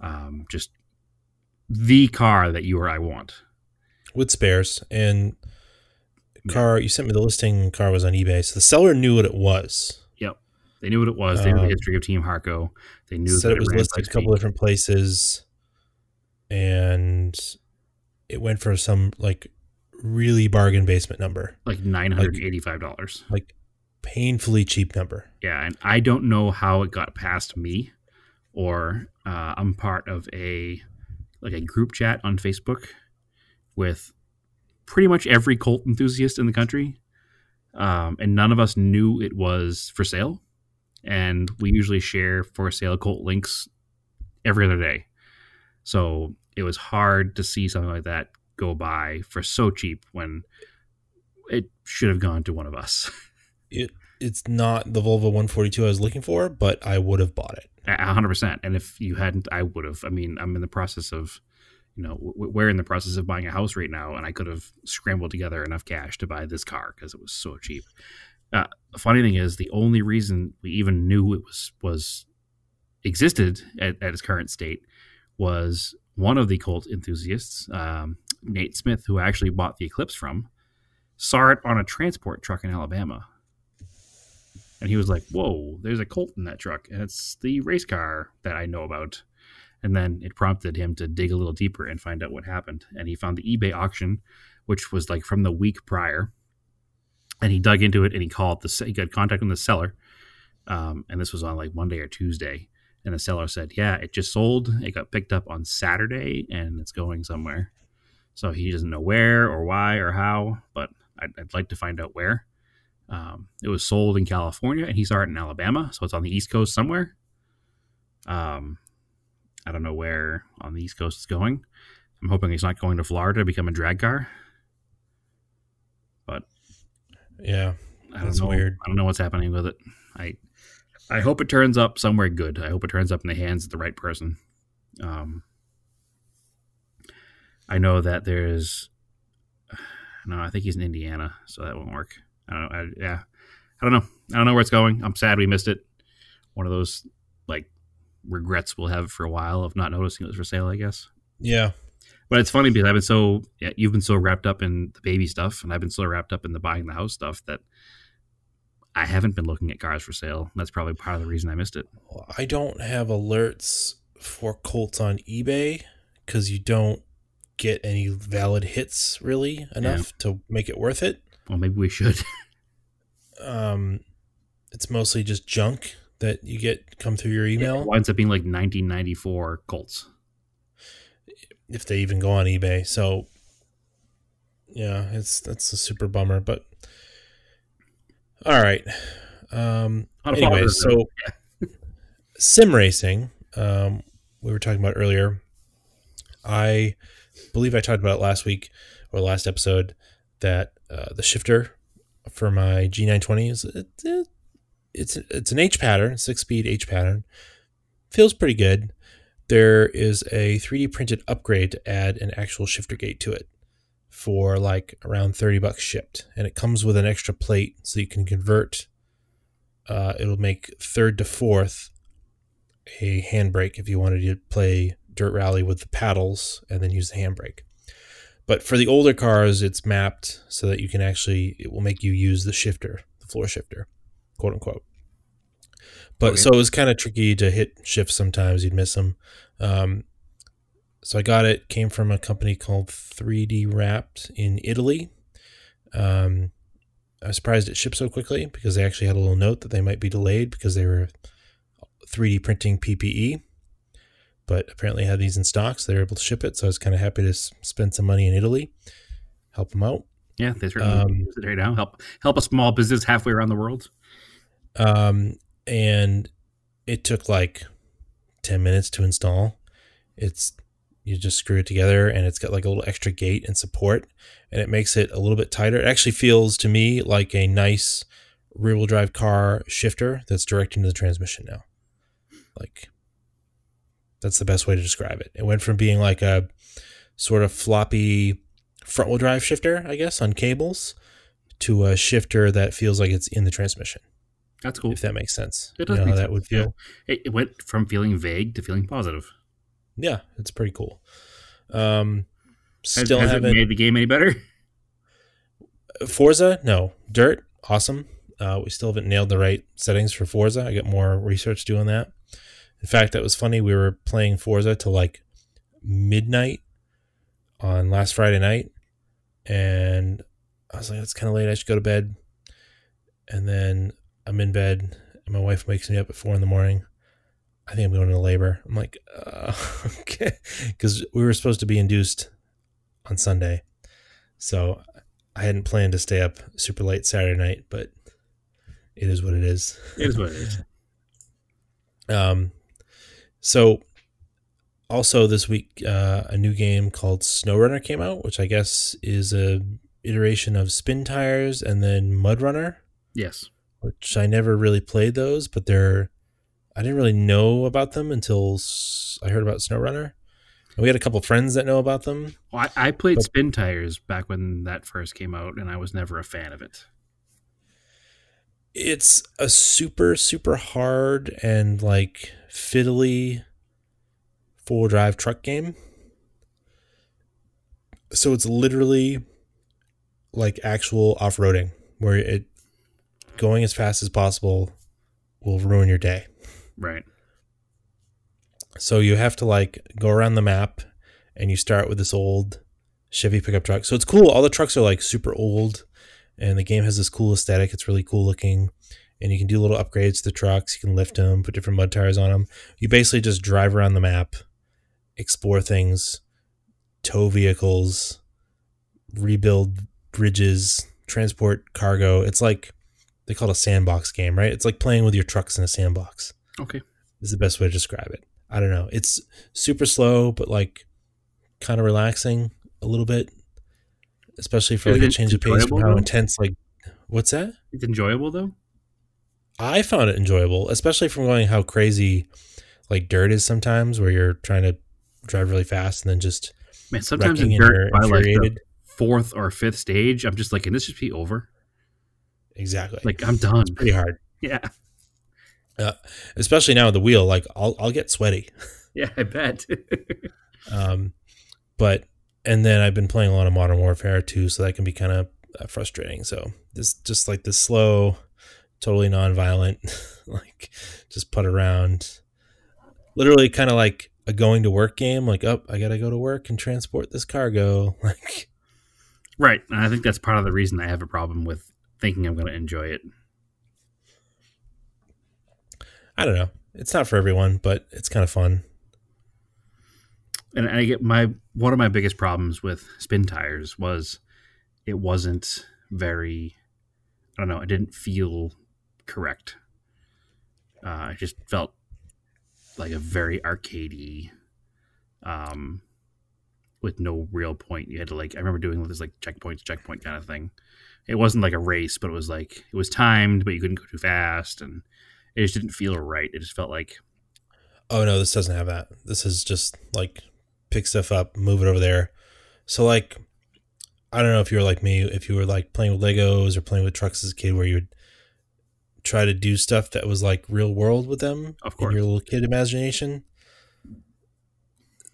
Um, just the car that you or I want. with spares and car you sent me the listing car was on ebay so the seller knew what it was Yep, they knew what it was. They knew Um, the history of Team Harco. They knew said that it was listed a couple different places and it went for some like really bargain basement number like nine hundred eighty-five dollars. like painfully cheap number Yeah, and I don't know how it got past me, or uh, I'm part of a like a group chat on Facebook with pretty much every Colt enthusiast in the country, um, and none of us knew it was for sale. And we usually share for sale Colt links every other day, so it was hard to see something like that go by for so cheap when it should have gone to one of us. it it's not the volvo 142 i was looking for but i would have bought it hundred percent. And if you hadn't, I would have. I mean, I'm in the process of, you know, we're in the process of buying a house right now, and I could have scrambled together enough cash to buy this car because it was so cheap. Uh, the funny thing is, the only reason we even knew it was was existed at, at its current state was one of the Colt enthusiasts, um, Nate Smith, who I actually bought the Eclipse from, saw it on a transport truck in Alabama. And he was like, Whoa, there's a Colt in that truck. And it's the race car that I know about. And then it prompted him to dig a little deeper and find out what happened. And he found the eBay auction, which was like from the week prior. and he dug into it and he called the he got contact with the seller, um, and this was on like Monday or Tuesday, and the seller said, "Yeah, it just sold. It got picked up on Saturday, and it's going somewhere." So he doesn't know where or why or how, but I'd, I'd like to find out where. Um, it was sold in California, and he saw it in Alabama, so it's on the East Coast somewhere. Um, I don't know where on the East Coast it's going. I'm hoping he's not going to Florida to become a drag car. But Yeah. I don't That's know. weird. I don't know what's happening with it. I I hope it turns up somewhere good. I hope it turns up in the hands of the right person. Um, I know that there's. No, I think he's in Indiana, so that won't work. I don't know. I, yeah, I don't know. I don't know where it's going. I'm sad we missed it. One of those like regrets we'll have for a while of not noticing it was for sale. I guess. Yeah. But it's funny because I've been so yeah, you've been so wrapped up in the baby stuff, and I've been so wrapped up in the buying the house stuff that I haven't been looking at cars for sale. That's probably part of the reason I missed it. I don't have alerts for Colts on eBay because you don't get any valid hits really enough to make it worth it. Well, maybe we should. Um, it's mostly just junk that you get come through your It email winds up being like 1994 Colts. if they even go on eBay. So yeah, it's that's a super bummer. But all right. Um, anyway, so sim racing, um, we were talking about earlier. I believe I talked about last week or last episode that uh, the shifter for my G920 is it, it, it's it's an H pattern, six speed H pattern. Feels pretty good. There is a 3D printed upgrade to add an actual shifter gate to it for like around 30 bucks shipped, and it comes with an extra plate so you can convert. Uh, it'll make third to fourth a handbrake if you wanted to play dirt rally with the paddles and then use the handbrake. But for the older cars, it's mapped so that you can actually it will make you use the shifter, the floor shifter, quote unquote. But Okay. so it was kind of tricky to hit shifts sometimes. You'd miss them. Um, so I got it. Came from a company called 3D Wrapped in Italy. Um, I was surprised it shipped so quickly because they actually had a little note that they might be delayed because they were 3D printing PPE. But apparently had these in stock, so they were able to ship it. So I was kind of happy to s- spend some money in Italy, help them out. Yeah, they certainly Um, it right now. Help help a small business halfway around the world. um, and it took like 10 minutes to install it's you just screw it together and it's got like a little extra gate and support and it makes it a little bit tighter it actually feels to me like a nice rear wheel drive car shifter that's direct into the transmission now like that's the best way to describe it it went from being like a sort of floppy front wheel drive shifter i guess on cables to a shifter that feels like it's in the transmission That's cool. if that makes sense. It does you know that sense, would feel. It, it went from feeling vague to feeling positive. Yeah, it's pretty cool. Um, still has it haven't made the game any better? Forza. No, Dirt. Awesome. Uh, we still haven't nailed the right settings for Forza. I got more research doing that. In fact, that was funny. We were playing Forza till like midnight on last Friday night, and I was like, "It's kind of late. I should go to bed." And then I'm in bed, and my wife wakes me up at four in the morning. I think I'm going into labor. I'm like, uh, okay, because we were supposed to be induced on Sunday, so I hadn't planned to stay up super late Saturday night, but it is what it is. It is what it is. Um, so also this week, uh, a new game called SnowRunner came out, which I guess is a iteration of Spintires and then MudRunner, Yes. which I never really played those, but they're I didn't really know about them until I heard about SnowRunner. And we had a couple friends that know about them. Well, I, I played But- Spintires back when that first came out, and I was never a fan of it. It's a super super hard and like fiddly four drive truck game so it's literally like actual off-roading where it going as fast as possible will ruin your day Right. so you have to like go around the map and you start with this old Chevy pickup truck. So it's cool. All the trucks are like super old and the game has this cool aesthetic. It's really cool looking, and you can do little upgrades to the trucks. You can lift them, put different mud tires on them. You basically just drive around the map, explore things, tow vehicles, rebuild bridges, transport cargo. It's like they call it a sandbox game, right? It's like playing with your trucks in a sandbox. Okay. Is the best way to describe it. I don't know. It's super slow, but like kind of relaxing a little bit, especially for like a change of pace from how though? intense. Like, what's that? It's enjoyable though. I found it enjoyable, especially from going how crazy like dirt is sometimes, where you're trying to drive really fast and then just Man, sometimes in dirt by like the fourth or fifth stage, I'm just like, can this just be over? exactly Like I'm done. pretty hard, Yeah, especially now with the wheel. Like I'll I'll get sweaty. yeah, I bet. Um, but and then I've been playing a lot of Modern Warfare too, so that can be kind of uh, frustrating. So this just like this slow, totally non-violent, like just put around, literally kind of like a going to work game. Like, oh, I gotta go to work and transport this cargo. Like, right, and I think that's part of the reason I have a problem with thinking I'm going to enjoy it. I don't know. It's not for everyone, but it's kind of fun. And I get my one of my biggest problems with Spintires was it wasn't very. I don't know. It didn't feel correct. Uh, it just felt like a very arcadey, um, with no real point. You had to like. I remember doing this like checkpoint to checkpoint kind of thing. It wasn't like a race, but it was like it was timed, but you couldn't go too fast, and it just didn't feel right. It just felt like Oh no, this doesn't have that. This is just like pick stuff up, move it over there. So like I don't know if you were like me, if you were like playing with Legos or playing with trucks as a kid where you would try to do stuff that was like real world with them Of in course. your little kid imagination.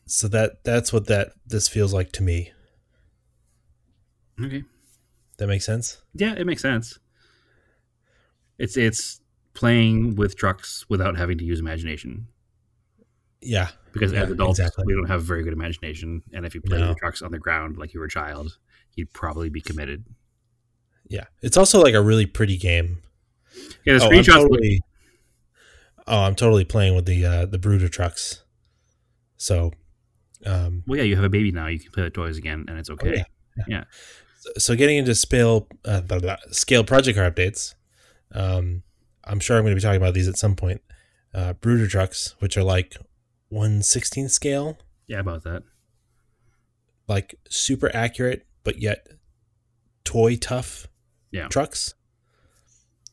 So that that's what that this feels like to me. okay. That makes sense? Yeah, it makes sense. It's it's playing with trucks without having to use imagination. Yeah. Because as adults, exactly. we don't have very good imagination, and if you play No. trucks on the ground like you were a child, you'd probably be committed. Yeah. It's also like a really pretty game. Yeah, the Oh, I'm screenshots. look- totally, oh, I'm totally playing with the uh, the Bruder trucks. So, um, well, yeah, you have a baby now. You can play with toys again, and it's oh, okay. yeah, Yeah. So getting into scale uh, blah, blah, scale project car updates, um, I'm sure I'm going to be talking about these at some point. Uh, Bruder trucks, which are like 116th scale, Yeah, about that. like super accurate, but yet toy tough Yeah. trucks.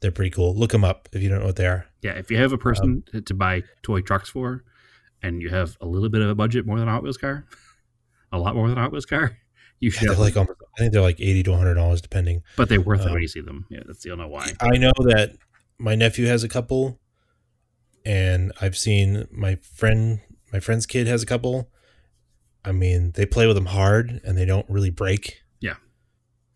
They're pretty cool. Look them up if you don't know what they are. Yeah, if you have a person to- to buy toy trucks for, and you have a little bit of a budget more than a Hot Wheels car, a lot more than a Hot Wheels car, you should. They're like almost, I think they're like 80 to 100 dollars depending. but they're worth it um, when you see them. Yeah, that's you'll know why. I know that my nephew has a couple, and I've seen my friend, my friend's kid has a couple. I mean, they play with them hard, and they don't really break. Yeah.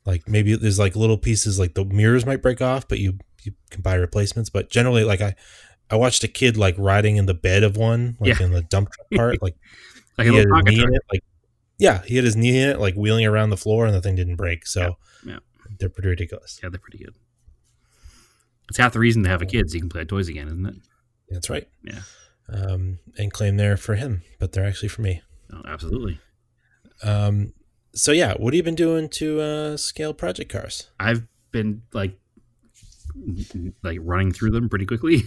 Like maybe there's like little pieces, like the mirrors might break off, but you you can buy replacements. But generally, like I, I watched a kid like riding in the bed of one, like Yeah. in the dump truck part, like Like a he had his knee truck. in it, like yeah, he had his knee in it, like wheeling around the floor, and the thing didn't break. So Yeah, yeah. they're pretty ridiculous. Yeah, they're pretty good. It's half the reason to have a kid so you can play at toys again, isn't it? That's right. Yeah. Um, and claim they're for him, but they're actually for me. Oh, absolutely. Um, so yeah, what have you been doing to uh, scale project cars? I've been like like running through them pretty quickly.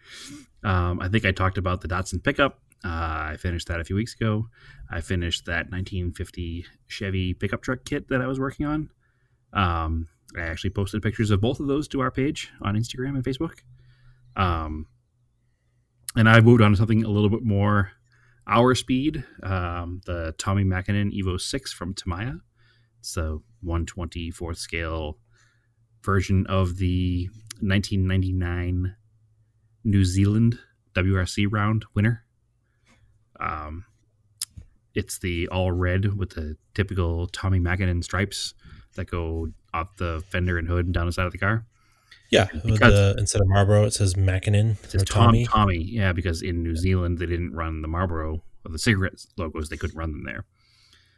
um, I think I talked about the Datsun pickup. Uh, I finished that a few weeks ago. I finished that 1950 Chevy pickup truck kit that I was working on. Um, I actually posted pictures of both of those to our page on Instagram and Facebook. Um, and I've moved on to something a little bit more our speed. Um, the Tommi Mäkinen Evo 6 from Tamiya. It's the 124th scale version of the 1999 New Zealand WRC round winner. Um, it's the all red with the typical Tommi Mäkinen stripes that go off the fender and hood and down the side of the car. Yeah, the, instead of Marlboro, it says Mäkinen It says Tom, Tommy. Tommy. yeah, because in New Zealand they didn't run the Marlboro or the cigarette logos; they couldn't run them there.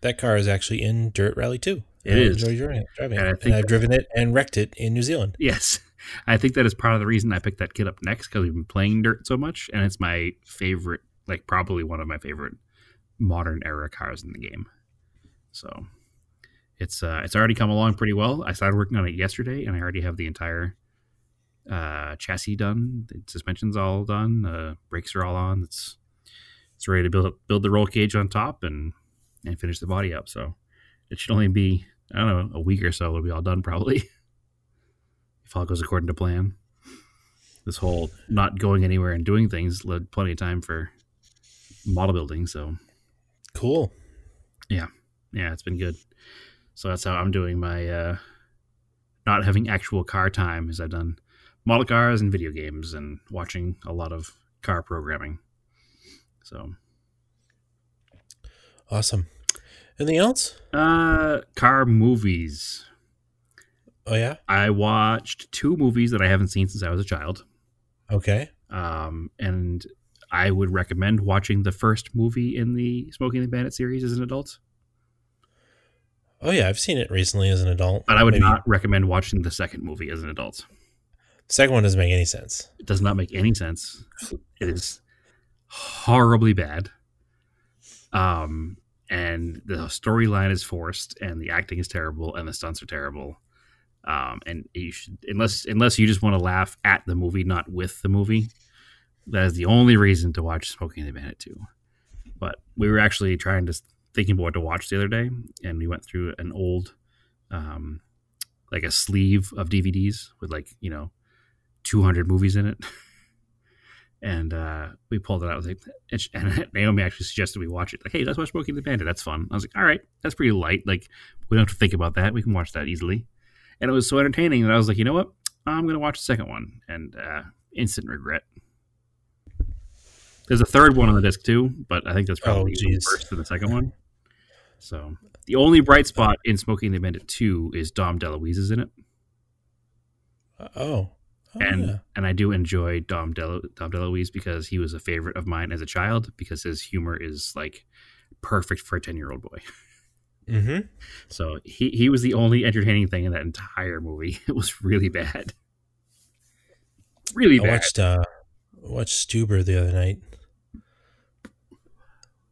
that car is actually in Dirt Rally 2. It I is. enjoy driving, driving And I it. think and I've driven it and wrecked it in New Zealand. Yes. I think that is part of the reason I picked that kit up next because we've been playing dirt so much, and it's my favorite, like probably one of my favorite modern era cars in the game. So it's uh, it's already come along pretty well. I started working on it yesterday, and I already have the entire uh, chassis done. The suspension's all done. The brakes are all on. It's it's ready to build build the roll cage on top and and finish the body up. So it should only be I don't know a week or so. It'll be all done probably if all goes according to plan. This whole not going anywhere and doing things led plenty of time for model building. So Cool. Yeah, yeah, it's been good. So that's how I'm doing my uh, not having actual car time. Is I've done model cars and video games and watching a lot of car programming. So Awesome. Anything else? uh, car movies. Oh, yeah? I watched two movies that I haven't seen since I was a child. Okay. Um, and I would recommend watching the first movie in the Smokey and the Bandit series as an adult. Oh, yeah. I've seen it recently as an adult. But I would Maybe- not recommend watching the second movie as an adult. Second one doesn't make any sense. It does not make any sense. It is horribly bad. Um, and the storyline is forced, and the acting is terrible, and the stunts are terrible. Um, and you should, unless unless you just want to laugh at the movie, not with the movie, that is the only reason to watch Smokey and the Bandit 2. But we were actually trying to thinking about what to watch the other day, and we went through an old, um, like a sleeve of DVDs with like you know, two hundred movies in it. And uh, we pulled it out. Like, and, Naomi actually suggested we watch it. Like, hey, let's watch Smokey and the Bandit. That's fun. I was like, all right, that's pretty light. Like, we don't have to think about that. We can watch that easily. And it was so entertaining that I was like, you know what? I'm going to watch the second one. And uh, instant regret. There's a third one on the disc too, but I think that's probably Oh, worse than the second one. So the only bright spot in Smokey and the Bandit 2 is Dom DeLuise is in it. Oh. Oh, and yeah. and I do enjoy Dom Del Dom DeLuise because he was a favorite of mine as a child because his humor is like perfect for a ten year old boy. Mm-hmm. So he he was the only entertaining thing in that entire movie. It was really bad, really I bad. watched, uh, watched Stuber the other night.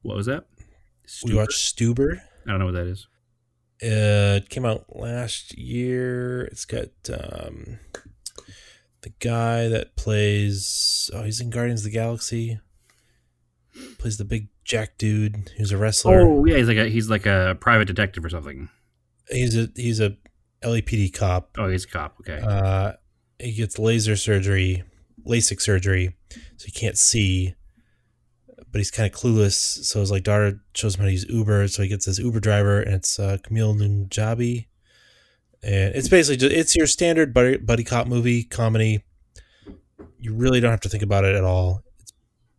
what was that? We Stuber? watched Stuber. I don't know what that is. Uh, it came out last year. It's got um, the guy that plays. Oh, he's in Guardians of the Galaxy. Plays the big Jack dude who's a wrestler. Oh yeah, he's like a he's like a private detective or something. He's a he's a LAPD cop. Oh, he's a cop. Okay. Uh, he gets laser surgery, LASIK surgery, so he can't see. But he's kind of clueless. So his like daughter shows him how to use Uber. So he gets this Uber driver, and it's uh, Kumail Nanjiani. And it's basically just it's your standard buddy, buddy cop movie comedy. You really don't have to think about it at all. It's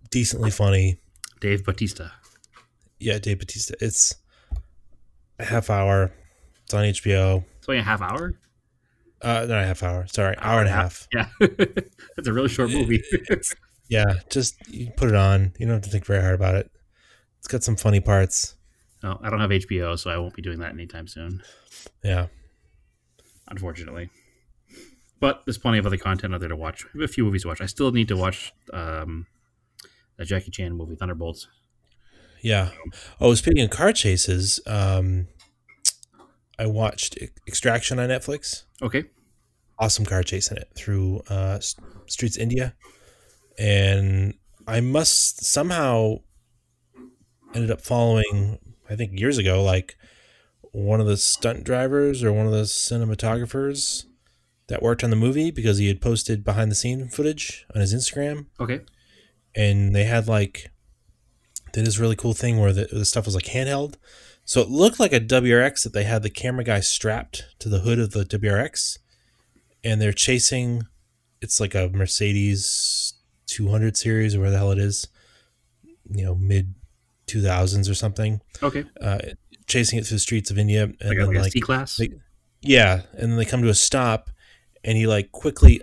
decently funny. Dave Batista. Yeah, Dave Batista. It's a half hour. It's on HBO. It's only a half hour. Uh, not a half hour. Sorry, hour and a half. Yeah, that's a really short movie. Yeah, just you put it on. You don't have to think very hard about it. It's got some funny parts. no, I don't have HBO, so I won't be doing that anytime soon. Yeah. Unfortunately. But there's plenty of other content out there to watch. We have a few movies to watch. I still need to watch um, that Jackie Chan movie, Thunderbolts. Yeah. Oh, speaking of car chases, um, I watched Extraction on Netflix. Okay. Awesome car chase in it through uh, Streets India, and I must somehow ended up following. I think years ago, like one of the stunt drivers or one of the cinematographers that worked on the movie because he had posted behind the scene footage on his Instagram. Okay. and they had like did this really cool thing where the, the stuff was like handheld so it looked like a wrx that they had the camera guy strapped to the hood of the wrx and they're chasing it's like a mercedes 200 series or where the hell it is you know mid 2000s or something Okay. uh, chasing it through the streets of india and Like, then like like C class. they- yeah, and then they come to a stop, and he like quickly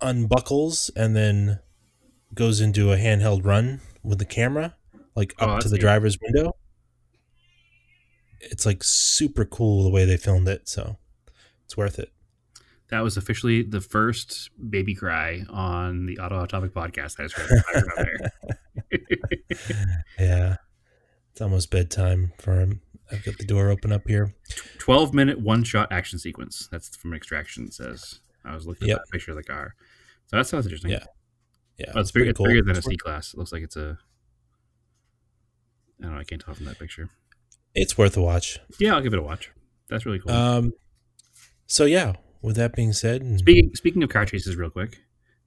unbuckles and then goes into a handheld run with the camera, like Oh, up to the driver's window. it's like super cool the way they filmed it. So it's worth it. That was officially the first baby cry on the Auto Hot Topic podcast. I just heard. I remember. Yeah, it's almost bedtime for him. I've got the door open up here. 12 minute one shot action sequence. That's from Extraction, it says. I was looking at Yep. that picture of the car. So that sounds interesting. Yeah. Yeah, Oh, it's, big, pretty it's bigger than a C class. It looks like it's a. I don't know. I can't tell from that picture. It's worth a watch. Yeah, I'll give it a watch. That's really cool. Um, so yeah. With that being said, and- speaking speaking of car chases, real quick,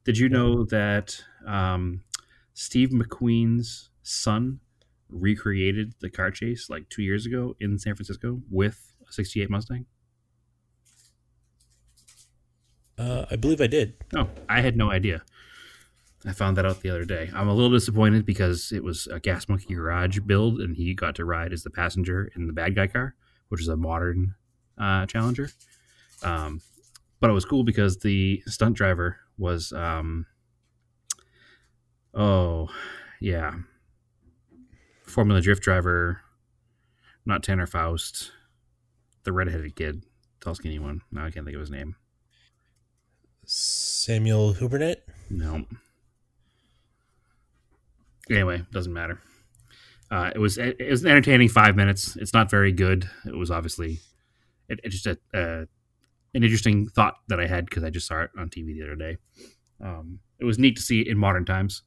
did you know that um, Steve McQueen's son recreated the car chase like two years ago in San Francisco with a '68 Mustang? uh, I believe I did. No, I had no idea. I found that out the other day. I'm a little disappointed because it was a Gas Monkey Garage build, and he got to ride as the passenger in the bad guy car, which is a modern uh, Challenger. Um, but it was cool because the stunt driver was, um, oh, yeah, Formula Drift driver, not Tanner Faust, the redheaded kid, tall skinny one. Now I can't think of his name. Samuel Hübinette. No. Anyway, doesn't matter. Uh, it was it was an entertaining five minutes. It's not very good. It was obviously it, it just a, uh, an interesting thought that I had because I just saw it on TV the other day. Um, it was neat to see it in modern times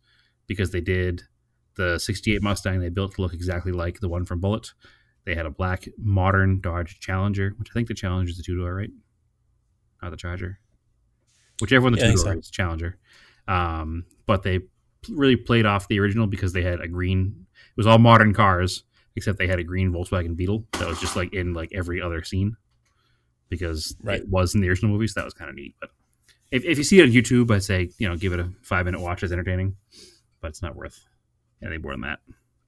because they did the '68 Mustang they built to look exactly like the one from Bullitt. They had a black modern Dodge Challenger, which I think the Challenger is the two door, right? Not the Charger. Whichever one the Yeah, two door is Challenger. Um, but they really played off the original because they had a green. It was all modern cars except they had a green Volkswagen Beetle that was just like in like every other scene because Right. it was in the original movies. So that was kind of neat. But if, if you see it on YouTube, I'd say you know give it a five minute watch. It's entertaining, but it's not worth anything more than that.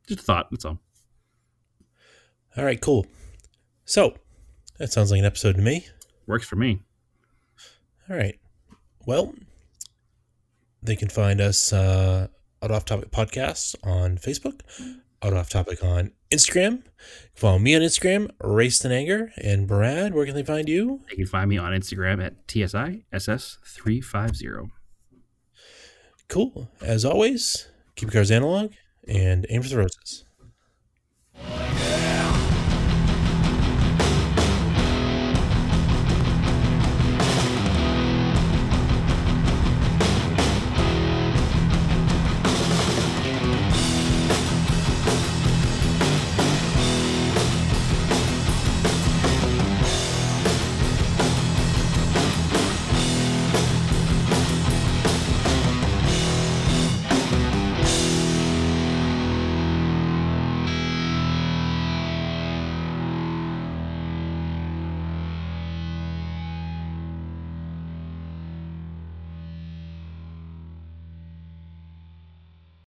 Just a thought. That's all. All right, cool. So that sounds like an episode to me. Works for me. All right. Well, they can find us uh, out off topic podcast on Facebook, out off topic on Instagram. Follow me on Instagram, Raced in Anger, and Brad. Where can they find you? You can find me on Instagram at TSISS350. Cool. As always, keep your cars analog and aim for the roses.